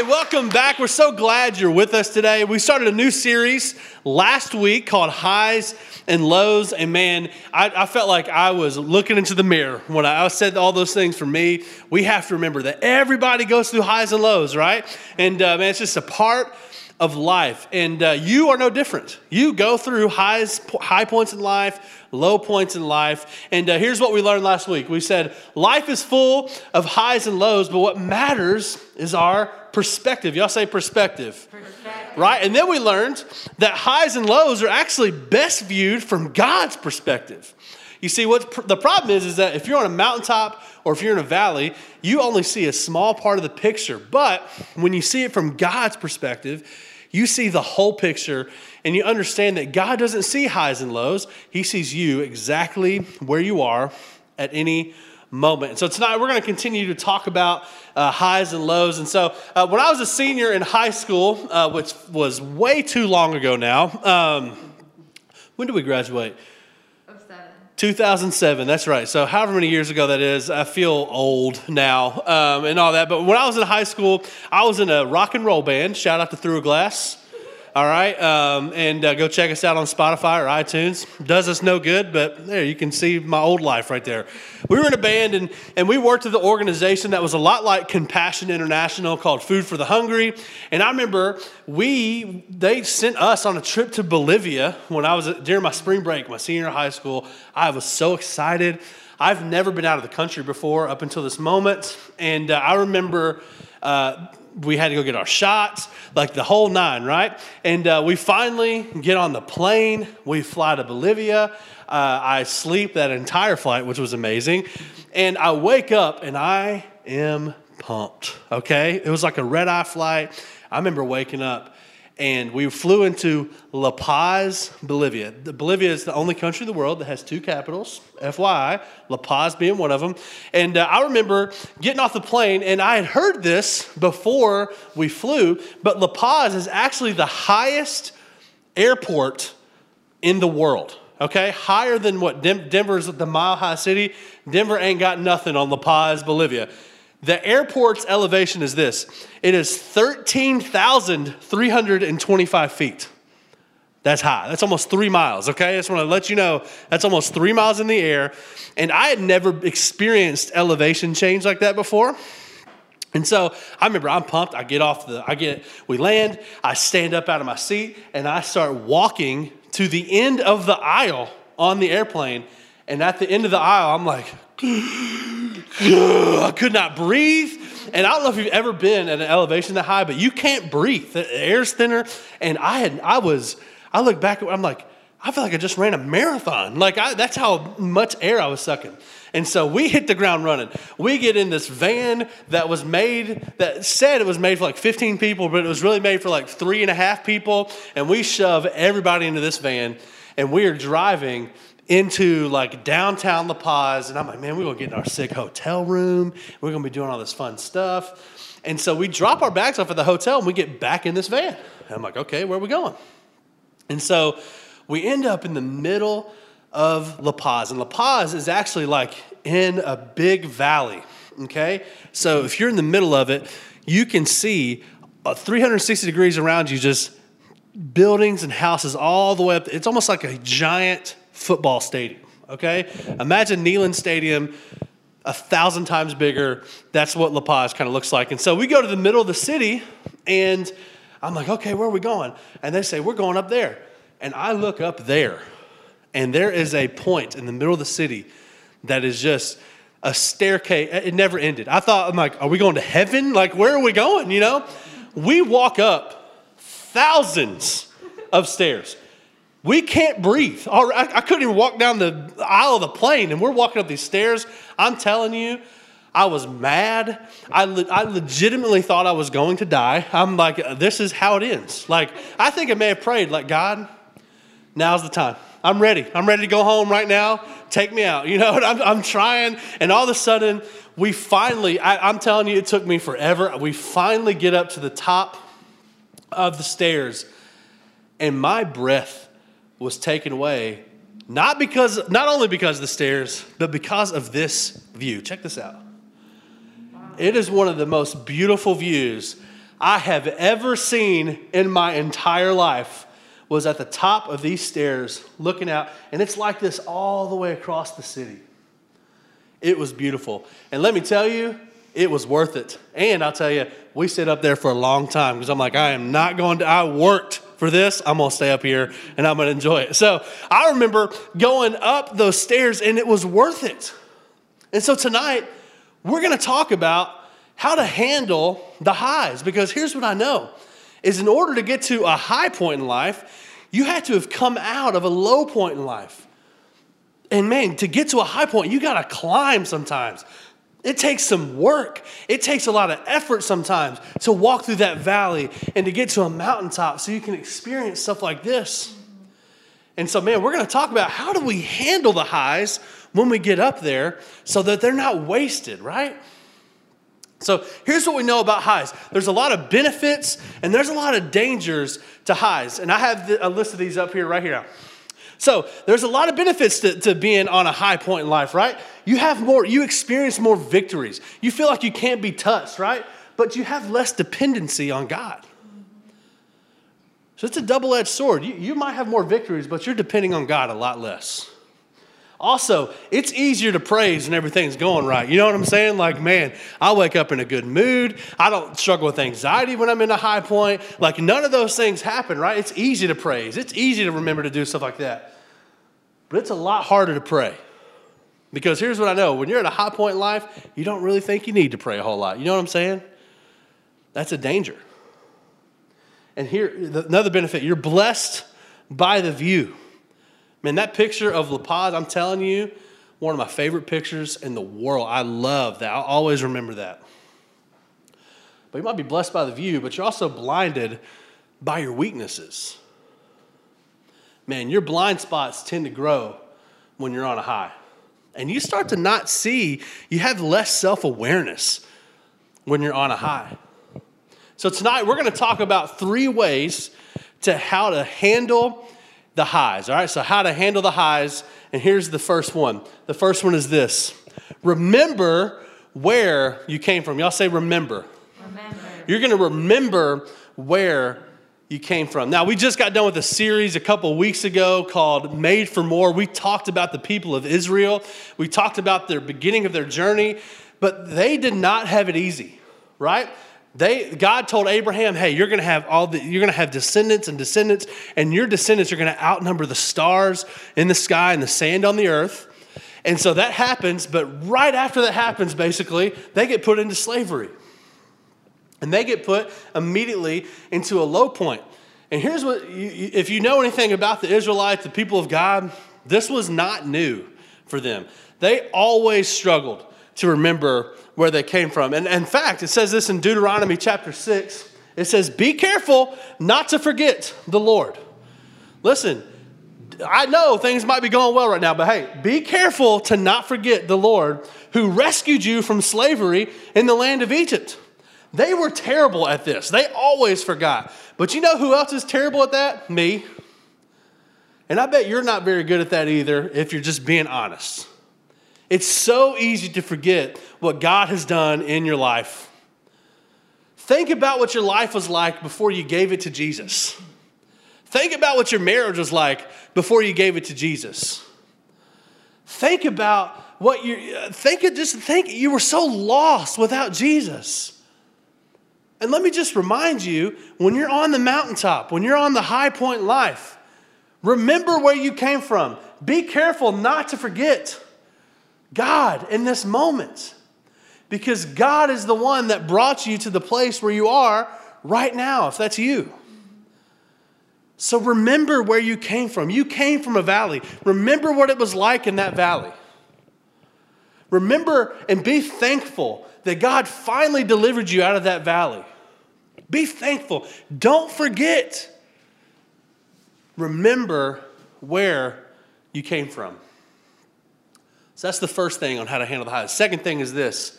Hey, welcome back. We're so glad you're with us today. We started a new series last week called Highs and Lows. And man, I, I felt like I was looking into the mirror when I, I said all those things for me. We have to remember that everybody goes through highs and lows, right? And uh, man, it's just a part of life. And uh, you are no different. You go through highs, high points in life, low points in life. And uh, here's what we learned last week we said life is full of highs and lows, but what matters is our perspective. Y'all say perspective. perspective. Right? And then we learned that highs and lows are actually best viewed from God's perspective. You see, what pr- the problem is is that if you're on a mountaintop or if you're in a valley, you only see a small part of the picture. But when you see it from God's perspective, you see the whole picture and you understand that God doesn't see highs and lows. He sees you exactly where you are at any moment. So tonight we're going to continue to talk about uh, highs and lows. And so uh, when I was a senior in high school, uh, which was way too long ago now, um, when did we graduate? 2007, that's right. So, however many years ago that is, I feel old now um, and all that. But when I was in high school, I was in a rock and roll band. Shout out to Through a Glass. All right. Um, and uh, go check us out on Spotify or iTunes. Does us no good, but there, you can see my old life right there. We were in a band and, and we worked with an organization that was a lot like Compassion International called Food for the Hungry. And I remember we, they sent us on a trip to Bolivia when I was during my spring break, my senior high school. I was so excited. I've never been out of the country before up until this moment. And uh, I remember uh, we had to go get our shots, like the whole nine, right? And uh, we finally get on the plane. We fly to Bolivia. Uh, I sleep that entire flight, which was amazing. And I wake up and I am pumped, okay? It was like a red eye flight. I remember waking up and we flew into La Paz, Bolivia. Bolivia is the only country in the world that has two capitals, FYI, La Paz being one of them. And uh, I remember getting off the plane, and I had heard this before we flew, but La Paz is actually the highest airport in the world. Okay, higher than what Denver's the mile high city. Denver ain't got nothing on La Paz, Bolivia. The airport's elevation is this it is 13,325 feet. That's high. That's almost three miles, okay? I just want to let you know that's almost three miles in the air. And I had never experienced elevation change like that before. And so I remember I'm pumped. I get off the, I get, we land, I stand up out of my seat, and I start walking to the end of the aisle on the airplane. And at the end of the aisle, I'm like, I could not breathe. And I don't know if you've ever been at an elevation that high, but you can't breathe. The air's thinner. And I had, I was, I look back, I'm like, I feel like I just ran a marathon. Like I, that's how much air I was sucking. And so we hit the ground running. We get in this van that was made, that said it was made for like 15 people, but it was really made for like three and a half people. And we shove everybody into this van and we are driving into like downtown La Paz. And I'm like, man, we're going to get in our sick hotel room. We're going to be doing all this fun stuff. And so we drop our bags off at the hotel and we get back in this van. And I'm like, okay, where are we going? And so we end up in the middle of La Paz. And La Paz is actually like in a big valley, okay? So if you're in the middle of it, you can see uh, 360 degrees around you, just buildings and houses all the way up. It's almost like a giant football stadium, okay? Imagine Neyland Stadium a thousand times bigger. That's what La Paz kind of looks like. And so we go to the middle of the city, and I'm like, okay, where are we going? And they say, we're going up there. And I look up there, and there is a point in the middle of the city that is just a staircase. It never ended. I thought, I'm like, are we going to heaven? Like, where are we going? You know? We walk up thousands of stairs. We can't breathe. I couldn't even walk down the aisle of the plane, and we're walking up these stairs. I'm telling you, I was mad. I, le- I legitimately thought I was going to die. I'm like, this is how it ends. Like, I think I may have prayed, like, God, now's the time. I'm ready. I'm ready to go home right now. Take me out. You know, I'm, I'm trying. And all of a sudden, we finally, I, I'm telling you, it took me forever. We finally get up to the top of the stairs, and my breath was taken away, not because, not only because of the stairs, but because of this view. Check this out. It is one of the most beautiful views I have ever seen in my entire life was at the top of these stairs looking out, and it's like this all the way across the city. It was beautiful. And let me tell you, it was worth it. And I'll tell you, we sit up there for a long time because I'm like, I am not going to, I worked for this. I'm going to stay up here and I'm going to enjoy it. So I remember going up those stairs and it was worth it. And so tonight, we're going to talk about how to handle the highs because here's what I know is in order to get to a high point in life, you had to have come out of a low point in life. And man, to get to a high point, you got to climb sometimes. It takes some work. It takes a lot of effort sometimes to walk through that valley and to get to a mountaintop so you can experience stuff like this. And so, man, we're going to talk about how do we handle the highs when we get up there so that they're not wasted, right? So, here's what we know about highs there's a lot of benefits and there's a lot of dangers to highs. And I have a list of these up here right here. So there's a lot of benefits to, to being on a high point in life, right? You have more, you experience more victories. You feel like you can't be touched, right? But you have less dependency on God. So it's a double edged sword. You, you might have more victories, but you're depending on God a lot less. Also, it's easier to praise when everything's going right. You know what I'm saying? Like, man, I wake up in a good mood. I don't struggle with anxiety when I'm in a high point. Like, none of those things happen, right? It's easy to praise. It's easy to remember to do stuff like that. But it's a lot harder to pray. Because here's what I know when you're at a high point in life, you don't really think you need to pray a whole lot. You know what I'm saying? That's a danger. And here, another benefit you're blessed by the view. Man, that picture of La Paz, I'm telling you, one of my favorite pictures in the world. I love that. I'll always remember that. But you might be blessed by the view, but you're also blinded by your weaknesses man, your blind spots tend to grow when you're on a high. And you start to not see, you have less self awareness when you're on a high. So tonight we're going to talk about three ways to how to handle the highs. All right, so how to handle the highs. And here's the first one. The first one is this remember where you came from. Y'all say remember. Remember. You're going to remember where you came from. Now, we just got done with a series a couple weeks ago called Made for More. We talked about the people of Israel, we talked about their beginning of their journey, but they did not have it easy, right? They, God told Abraham, hey, you're going to have all the, you're going to have descendants and descendants, and your descendants are going to outnumber the stars in the sky and the sand on the earth. And so that happens, but right after that happens, basically, they get put into slavery. And they get put immediately into a low point. And here's what you, if you know anything about the Israelites, the people of God, this was not new for them. They always struggled to remember where they came from. And in fact, it says this in Deuteronomy chapter 6. It says, Be careful not to forget the Lord. Listen, I know things might be going well right now, but hey, be careful to not forget the Lord who rescued you from slavery in the land of Egypt. They were terrible at this. They always forgot. But you know who else is terrible at that? Me. And I bet you're not very good at that either if you're just being honest. It's so easy to forget what God has done in your life. Think about what your life was like before you gave it to Jesus. Think about what your marriage was like before you gave it to Jesus. Think about what you think of just think you were so lost without Jesus. And let me just remind you when you're on the mountaintop, when you're on the high point in life, remember where you came from. Be careful not to forget God in this moment because God is the one that brought you to the place where you are right now, if that's you. So remember where you came from. You came from a valley. Remember what it was like in that valley. Remember and be thankful that God finally delivered you out of that valley. Be thankful. Don't forget. Remember where you came from. So that's the first thing on how to handle the highs. Second thing is this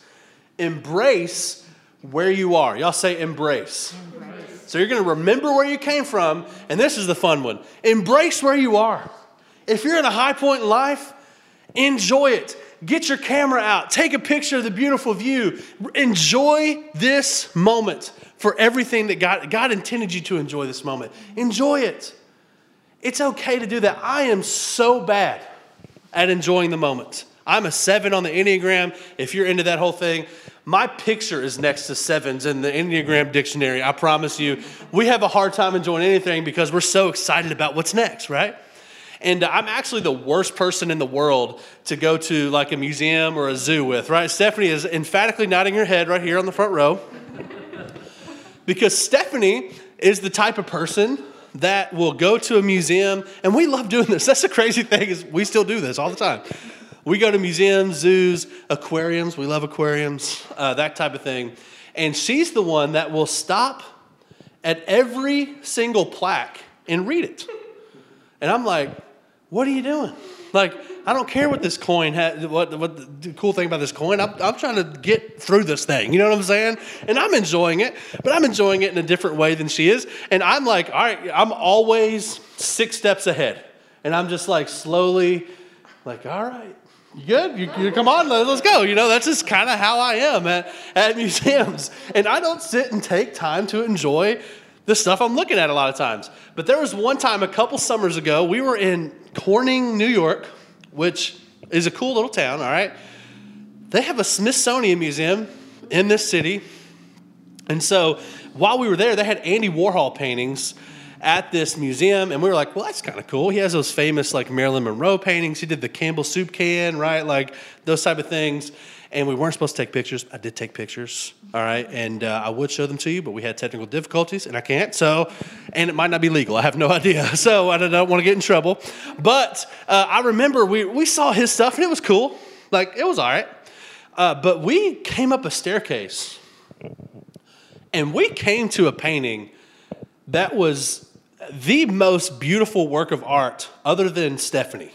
embrace where you are. Y'all say embrace. embrace. So you're going to remember where you came from, and this is the fun one embrace where you are. If you're in a high point in life, enjoy it. Get your camera out, take a picture of the beautiful view, enjoy this moment. for everything that God, God intended you to enjoy this moment. Enjoy it. It's okay to do that. I am so bad at enjoying the moment. I'm a seven on the Enneagram. If you're into that whole thing, my picture is next to sevens in the Enneagram dictionary. I promise you, we have a hard time enjoying anything because we're so excited about what's next, right? And I'm actually the worst person in the world to go to like a museum or a zoo with, right? Stephanie is emphatically nodding her head right here on the front row. because Stephanie is the type of person that will go to a museum, and we love doing this. That's the crazy thing is we still do this all the time. We go to museums, zoos, aquariums. We love aquariums, uh, that type of thing. And she's the one that will stop at every single plaque and read it. And I'm like, what are you doing? Like, I don't care what this coin has, what, what the cool thing about this coin. I'm, I'm trying to get through this thing. You know what I'm saying? And I'm enjoying it, but I'm enjoying it in a different way than she is. And I'm like, all right, I'm always six steps ahead. And I'm just like slowly, like, all right, you good? You, you come on, let's go. You know, that's just kind of how I am at, at museums. And I don't sit and take time to enjoy the stuff I'm looking at a lot of times. But there was one time a couple summers ago, we were in Corning, New York, which is a cool little town, all right? They have a Smithsonian museum in this city. And so while we were there, they had Andy Warhol paintings at this museum, and we were like, well, that's kind of cool. He has those famous like Marilyn Monroe paintings. He did the Campbell soup can, right? Like those type of things. And we weren't supposed to take pictures. I did take pictures, all right, and uh, I would show them to you, but we had technical difficulties, and I can't. So, and it might not be legal. I have no idea. So I don't want to get in trouble. But uh, I remember we we saw his stuff, and it was cool. Like it was all right. Uh, but we came up a staircase, and we came to a painting that was the most beautiful work of art, other than Stephanie,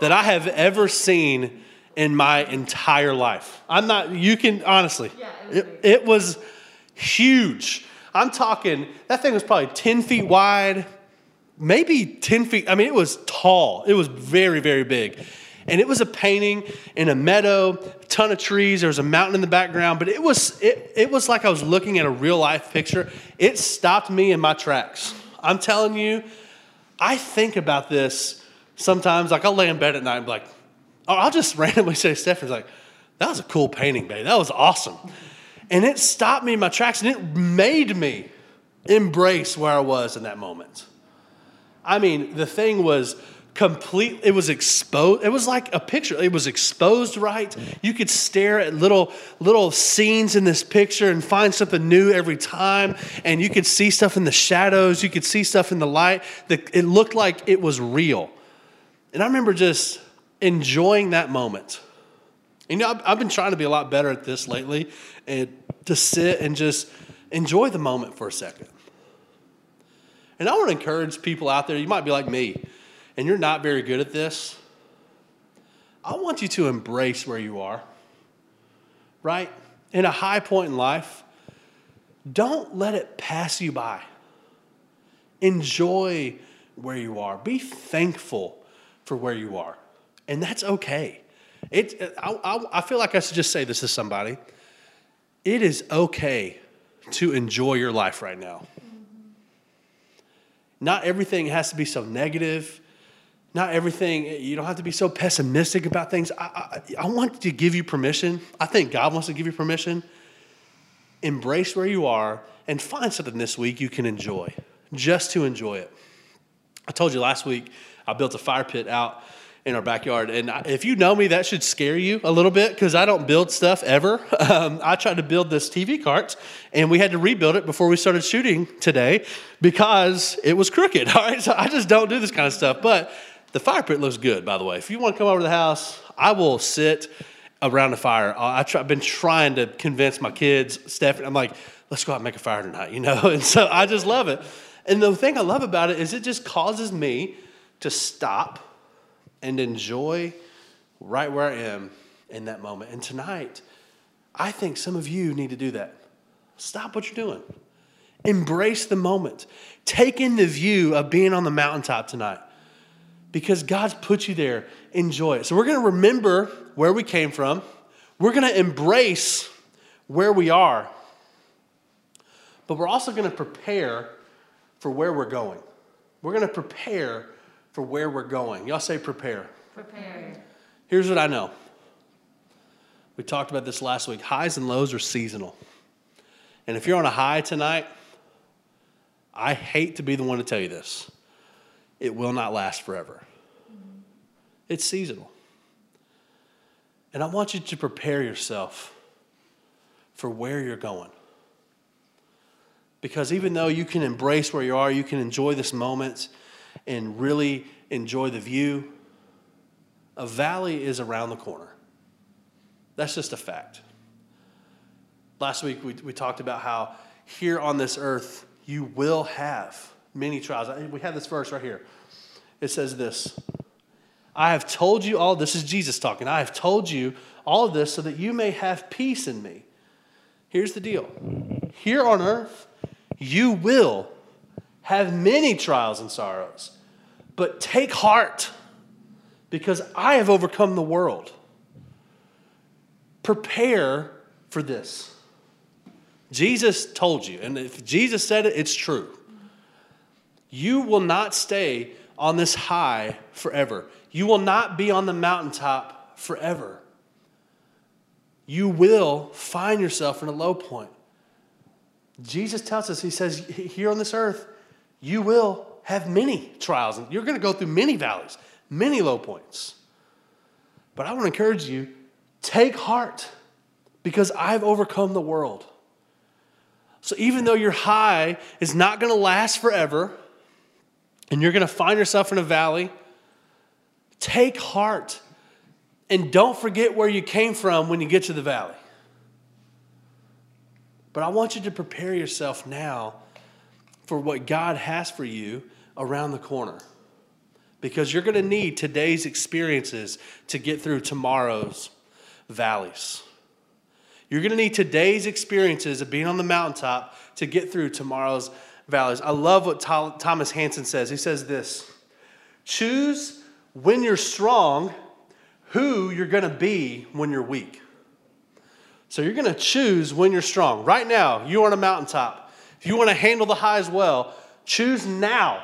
that I have ever seen in my entire life. I'm not, you can, honestly, yeah, it, was it, it was huge. I'm talking, that thing was probably 10 feet wide, maybe 10 feet. I mean, it was tall. It was very, very big. And it was a painting in a meadow, a ton of trees. There was a mountain in the background, but it was it, it was like I was looking at a real life picture. It stopped me in my tracks. I'm telling you, I think about this sometimes. Like I'll lay in bed at night and be like, or I'll just randomly say, Stephanie's like, that was a cool painting, babe. That was awesome. And it stopped me in my tracks and it made me embrace where I was in that moment. I mean, the thing was complete it was exposed it was like a picture it was exposed right. You could stare at little little scenes in this picture and find something new every time. And you could see stuff in the shadows you could see stuff in the light. That it looked like it was real. And i remember just enjoying that moment. You know i've, I've been trying to be a lot better at this lately and to sit and just enjoy the moment for a second. And i want to encourage people out there you might be like me and you're not very good at this, I want you to embrace where you are, right? In a high point in life, don't let it pass you by. Enjoy where you are. Be thankful for where you are. And that's okay. It, I, I, I feel like I should just say this to somebody. It is okay to enjoy your life right now. Not everything has to be so negative not everything, you don't have to be so pessimistic about things. I, I, I, want to give you permission. I think God wants to give you permission. Embrace where you are and find something this week you can enjoy, just to enjoy it. I told you last week I built a fire pit out in our backyard. And if you know me, that should scare you a little bit because I don't build stuff ever. Um, I tried to build this TV cart and we had to rebuild it before we started shooting today because it was crooked. All right. So I just don't do this kind of stuff. But the fire pit looks good, by the way. If you want to come over to the house, I will sit around the fire. I I've been trying to convince my kids, Stephanie, I'm like, let's go out and make a fire tonight, you know? And so I just love it. And the thing I love about it is it just causes me to stop and enjoy right where I am in that moment. And tonight, I think some of you need to do that. Stop what you're doing. Embrace the moment. Take in the view of being on the mountaintop tonight because God's put you there. Enjoy it. So we're going to remember where we came from. We're going to embrace where we are. but we're also going to prepare for where we're going. We're going to prepare for where we're going. Y'all say prepare. Prepare. Here's what I know. We talked about this last week. Highs and lows are seasonal. And if you're on a high tonight, I hate to be the one to tell you this. It will not last forever. It's seasonal. And I want you to prepare yourself for where you're going. Because even though you can embrace where you are, you can enjoy this moment and really enjoy the view, a valley is around the corner. That's just a fact. Last week we, we talked about how here on this earth you will have many trials. We have this verse right here. It says this I have told you all, this is Jesus talking. I have told you all this so that you may have peace in me. Here's the deal here on earth, you will have many trials and sorrows, but take heart because I have overcome the world. Prepare for this. Jesus told you, and if Jesus said it, it's true. You will not stay on this high forever. You will not be on the mountaintop forever. You will find yourself in a low point. Jesus tells us, He says, here on this earth, you will have many trials. And you're going to go through many valleys, many low points. But I want to encourage you take heart because I've overcome the world. So even though your high is not going to last forever, and you're going to find yourself in a valley, take heart and don't forget where you came from when you get to the valley. But I want you to prepare yourself now for what God has for you around the corner. Because you're going to need today's experiences to get through tomorrow's valleys. You're going to need today's experiences of being on the mountaintop to get through tomorrow's valleys. I love what Thomas Hansen says. He says this Choose when you're strong who you're going to be when you're weak. So you're going to choose when you're strong. Right now, you're on a mountaintop. If you want to handle the highs well, choose now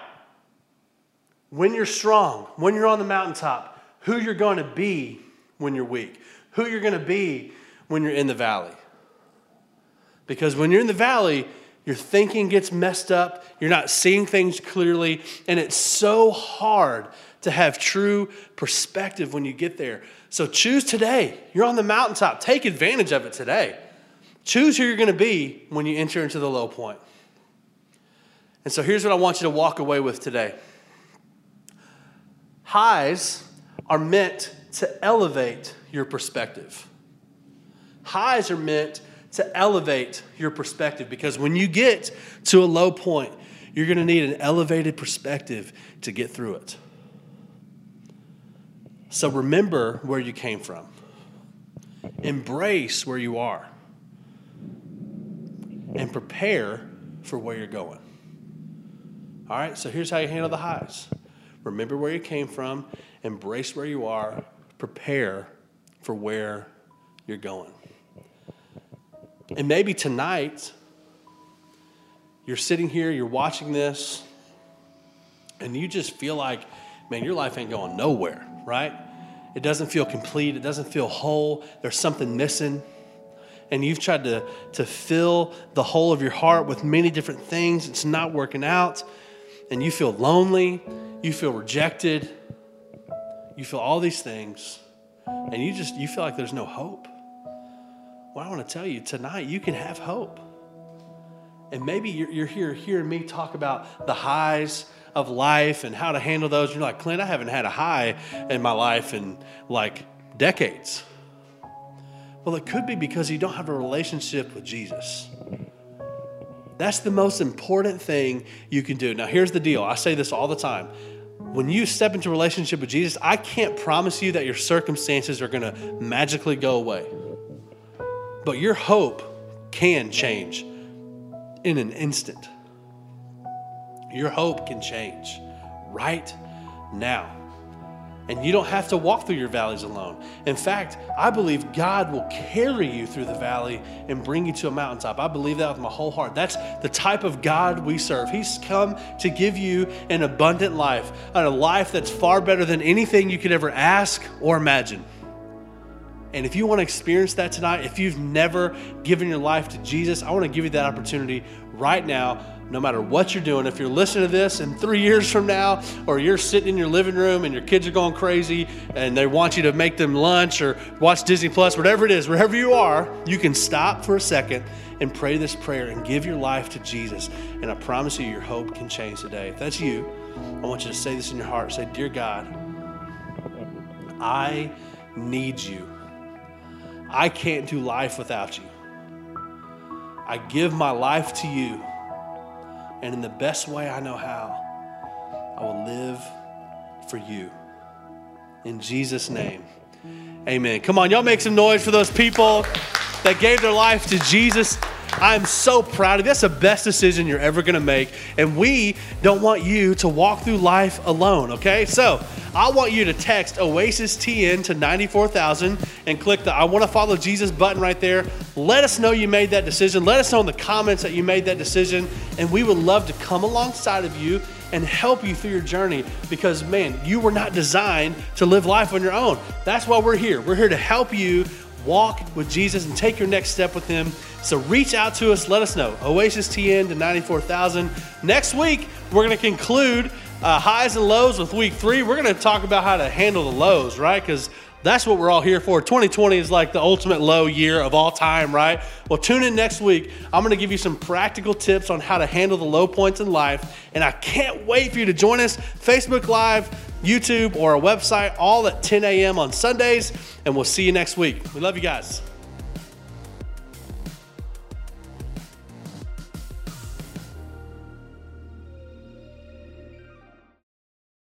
when you're strong, when you're on the mountaintop, who you're going to be when you're weak, who you're going to be when you're in the valley. Because when you're in the valley, your thinking gets messed up, you're not seeing things clearly, and it's so hard to have true perspective when you get there. So choose today. You're on the mountaintop. Take advantage of it today. Choose who you're going to be when you enter into the low point. And so here's what I want you to walk away with today highs are meant to elevate your perspective. Highs are meant to elevate your perspective because when you get to a low point, you're going to need an elevated perspective to get through it. So remember where you came from, embrace where you are, and prepare for where you're going. All right, so here's how you handle the highs remember where you came from, embrace where you are, prepare for where you're going. And maybe tonight, you're sitting here, you're watching this, and you just feel like, man, your life ain't going nowhere, right? It doesn't feel complete, it doesn't feel whole, there's something missing. And you've tried to, to fill the whole of your heart with many different things, it's not working out, and you feel lonely, you feel rejected, you feel all these things, and you just you feel like there's no hope. Well, I want to tell you tonight, you can have hope. And maybe you're, you're here hearing me talk about the highs of life and how to handle those. You're like, Clint, I haven't had a high in my life in like decades. Well, it could be because you don't have a relationship with Jesus. That's the most important thing you can do. Now, here's the deal I say this all the time. When you step into a relationship with Jesus, I can't promise you that your circumstances are going to magically go away. But your hope can change in an instant. Your hope can change right now. And you don't have to walk through your valleys alone. In fact, I believe God will carry you through the valley and bring you to a mountaintop. I believe that with my whole heart. That's the type of God we serve. He's come to give you an abundant life, a life that's far better than anything you could ever ask or imagine. And if you want to experience that tonight, if you've never given your life to Jesus, I want to give you that opportunity right now no matter what you're doing, if you're listening to this in three years from now, or you're sitting in your living room and your kids are going crazy and they want you to make them lunch or watch Disney Plus, whatever it is, wherever you are, you can stop for a second and pray this prayer and give your life to Jesus. And I promise you, your hope can change today. If that's you, I want you to say this in your heart. Say, Dear God, I need you. I can't do life without you. I give my life to you and in the best way I know how, I will live for you. In Jesus' name, amen. Come on, y'all make some noise for those people that gave their life to Jesus. I'm so proud of you. That's the best decision you're ever going to make. And we don't want you to walk through life alone, okay? So I want you to text Oasis TN to 94,000 and click the I want to follow Jesus button right there. Let us know you made that decision. Let us know in the comments that you made that decision. And we would love to come alongside of you and help you through your journey because, man, you were not designed to live life on your own. That's why we're here. We're here to help you walk with Jesus and take your next step with Him. So reach out to us, let us know. Oasis TN to 94,000. Next week, we're going to conclude uh, highs and lows with week three. We're going to talk about how to handle the lows, right? Because that's what we're all here for. 2020 is like the ultimate low year of all time, right? Well, tune in next week. I'm going to give you some practical tips on how to handle the low points in life. And I can't wait for you to join us Facebook Live, YouTube, or our website, all at 10 a.m. on Sundays. And we'll see you next week. We love you guys.